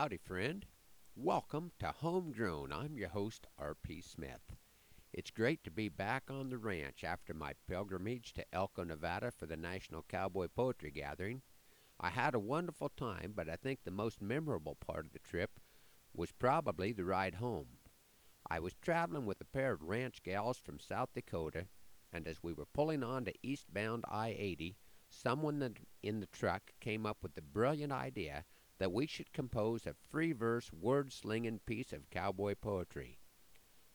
Howdy, friend. Welcome to Homegrown. I'm your host, R.P. Smith. It's great to be back on the ranch after my pilgrimage to Elko, Nevada for the National Cowboy Poetry Gathering. I had a wonderful time, but I think the most memorable part of the trip was probably the ride home. I was traveling with a pair of ranch gals from South Dakota, and as we were pulling on to eastbound I 80, someone in the truck came up with the brilliant idea that we should compose a free verse, word slinging piece of cowboy poetry.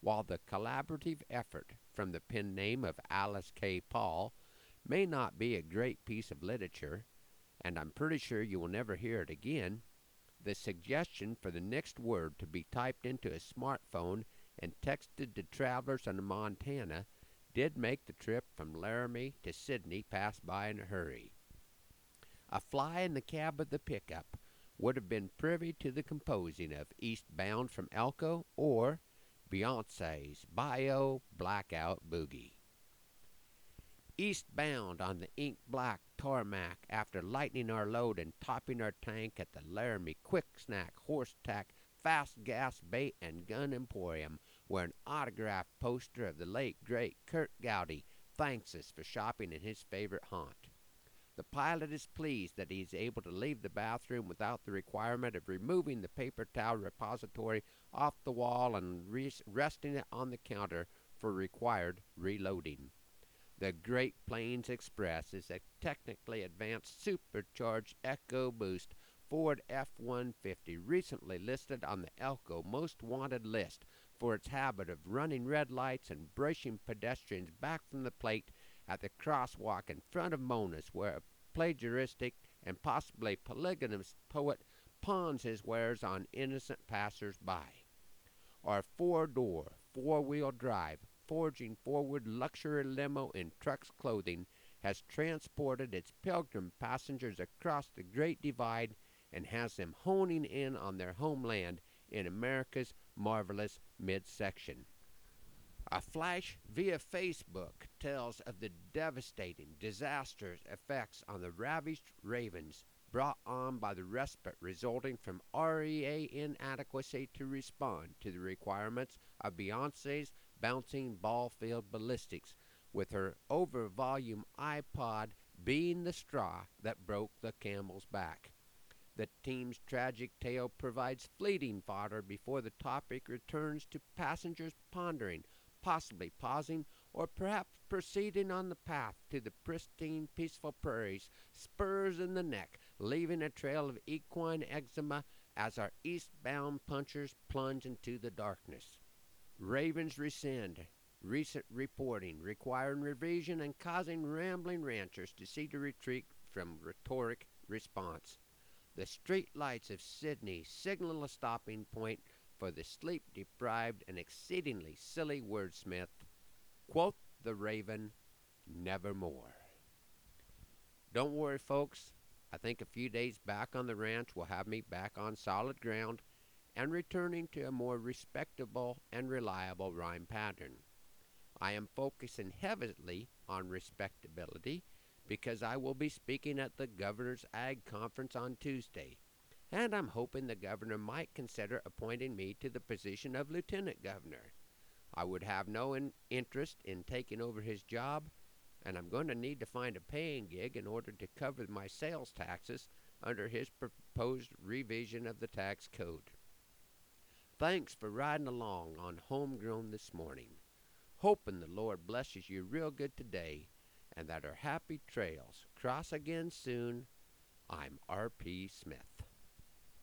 While the collaborative effort from the pen name of Alice K. Paul may not be a great piece of literature, and I'm pretty sure you will never hear it again, the suggestion for the next word to be typed into a smartphone and texted to travelers in Montana did make the trip from Laramie to Sidney pass by in a hurry. A fly in the cab of the pickup would have been privy to the composing of Eastbound from Elko or Beyonce's Bio Blackout Boogie. Eastbound on the ink black tarmac after lightening our load and topping our tank at the Laramie Quick Snack Horse Tack Fast Gas Bait and Gun Emporium, where an autographed poster of the late great Curt Gowdy thanks us for shopping in his favorite haunt. The pilot is pleased that he is able to leave the bathroom without the requirement of removing the paper towel repository off the wall and re- resting it on the counter for required reloading. The Great Plains Express is a technically advanced supercharged EcoBoost Ford F 150 recently listed on the Elko Most Wanted list for its habit of running red lights and brushing pedestrians back from the plate at the crosswalk in front of Mona's, where a plagiaristic and possibly polygamous poet pawns his wares on innocent passers by. Our four door, four wheel drive, forging forward luxury limo in truck's clothing has transported its pilgrim passengers across the Great Divide and has them honing in on their homeland in America's marvelous midsection. A flash via Facebook tells of the devastating, disastrous effects on the ravished ravens brought on by the respite resulting from REA inadequacy to respond to the requirements of Beyonce's bouncing ball field ballistics, with her over volume iPod being the straw that broke the camel's back. The team's tragic tale provides fleeting fodder before the topic returns to passengers pondering possibly pausing or perhaps proceeding on the path to the pristine, peaceful prairies, spurs in the neck, leaving a trail of equine eczema as our eastbound punchers plunge into the darkness. Ravens rescind. Recent reporting requiring revision and causing rambling ranchers to see to retreat from rhetoric response. The street lights of Sidney signal a stopping point for the sleep deprived and exceedingly silly wordsmith, quoth the raven, nevermore. Don't worry, folks. I think a few days back on the ranch will have me back on solid ground and returning to a more respectable and reliable rhyme pattern. I am focusing heavily on respectability because I will be speaking at the Governor's Ag Conference on Tuesday and I'm hoping the governor might consider appointing me to the position of lieutenant governor. I would have no in- interest in taking over his job, and I'm going to need to find a paying gig in order to cover my sales taxes under his proposed revision of the tax code. Thanks for riding along on Homegrown this morning. Hoping the Lord blesses you real good today and that our happy trails cross again soon. I'm R.P. Smith.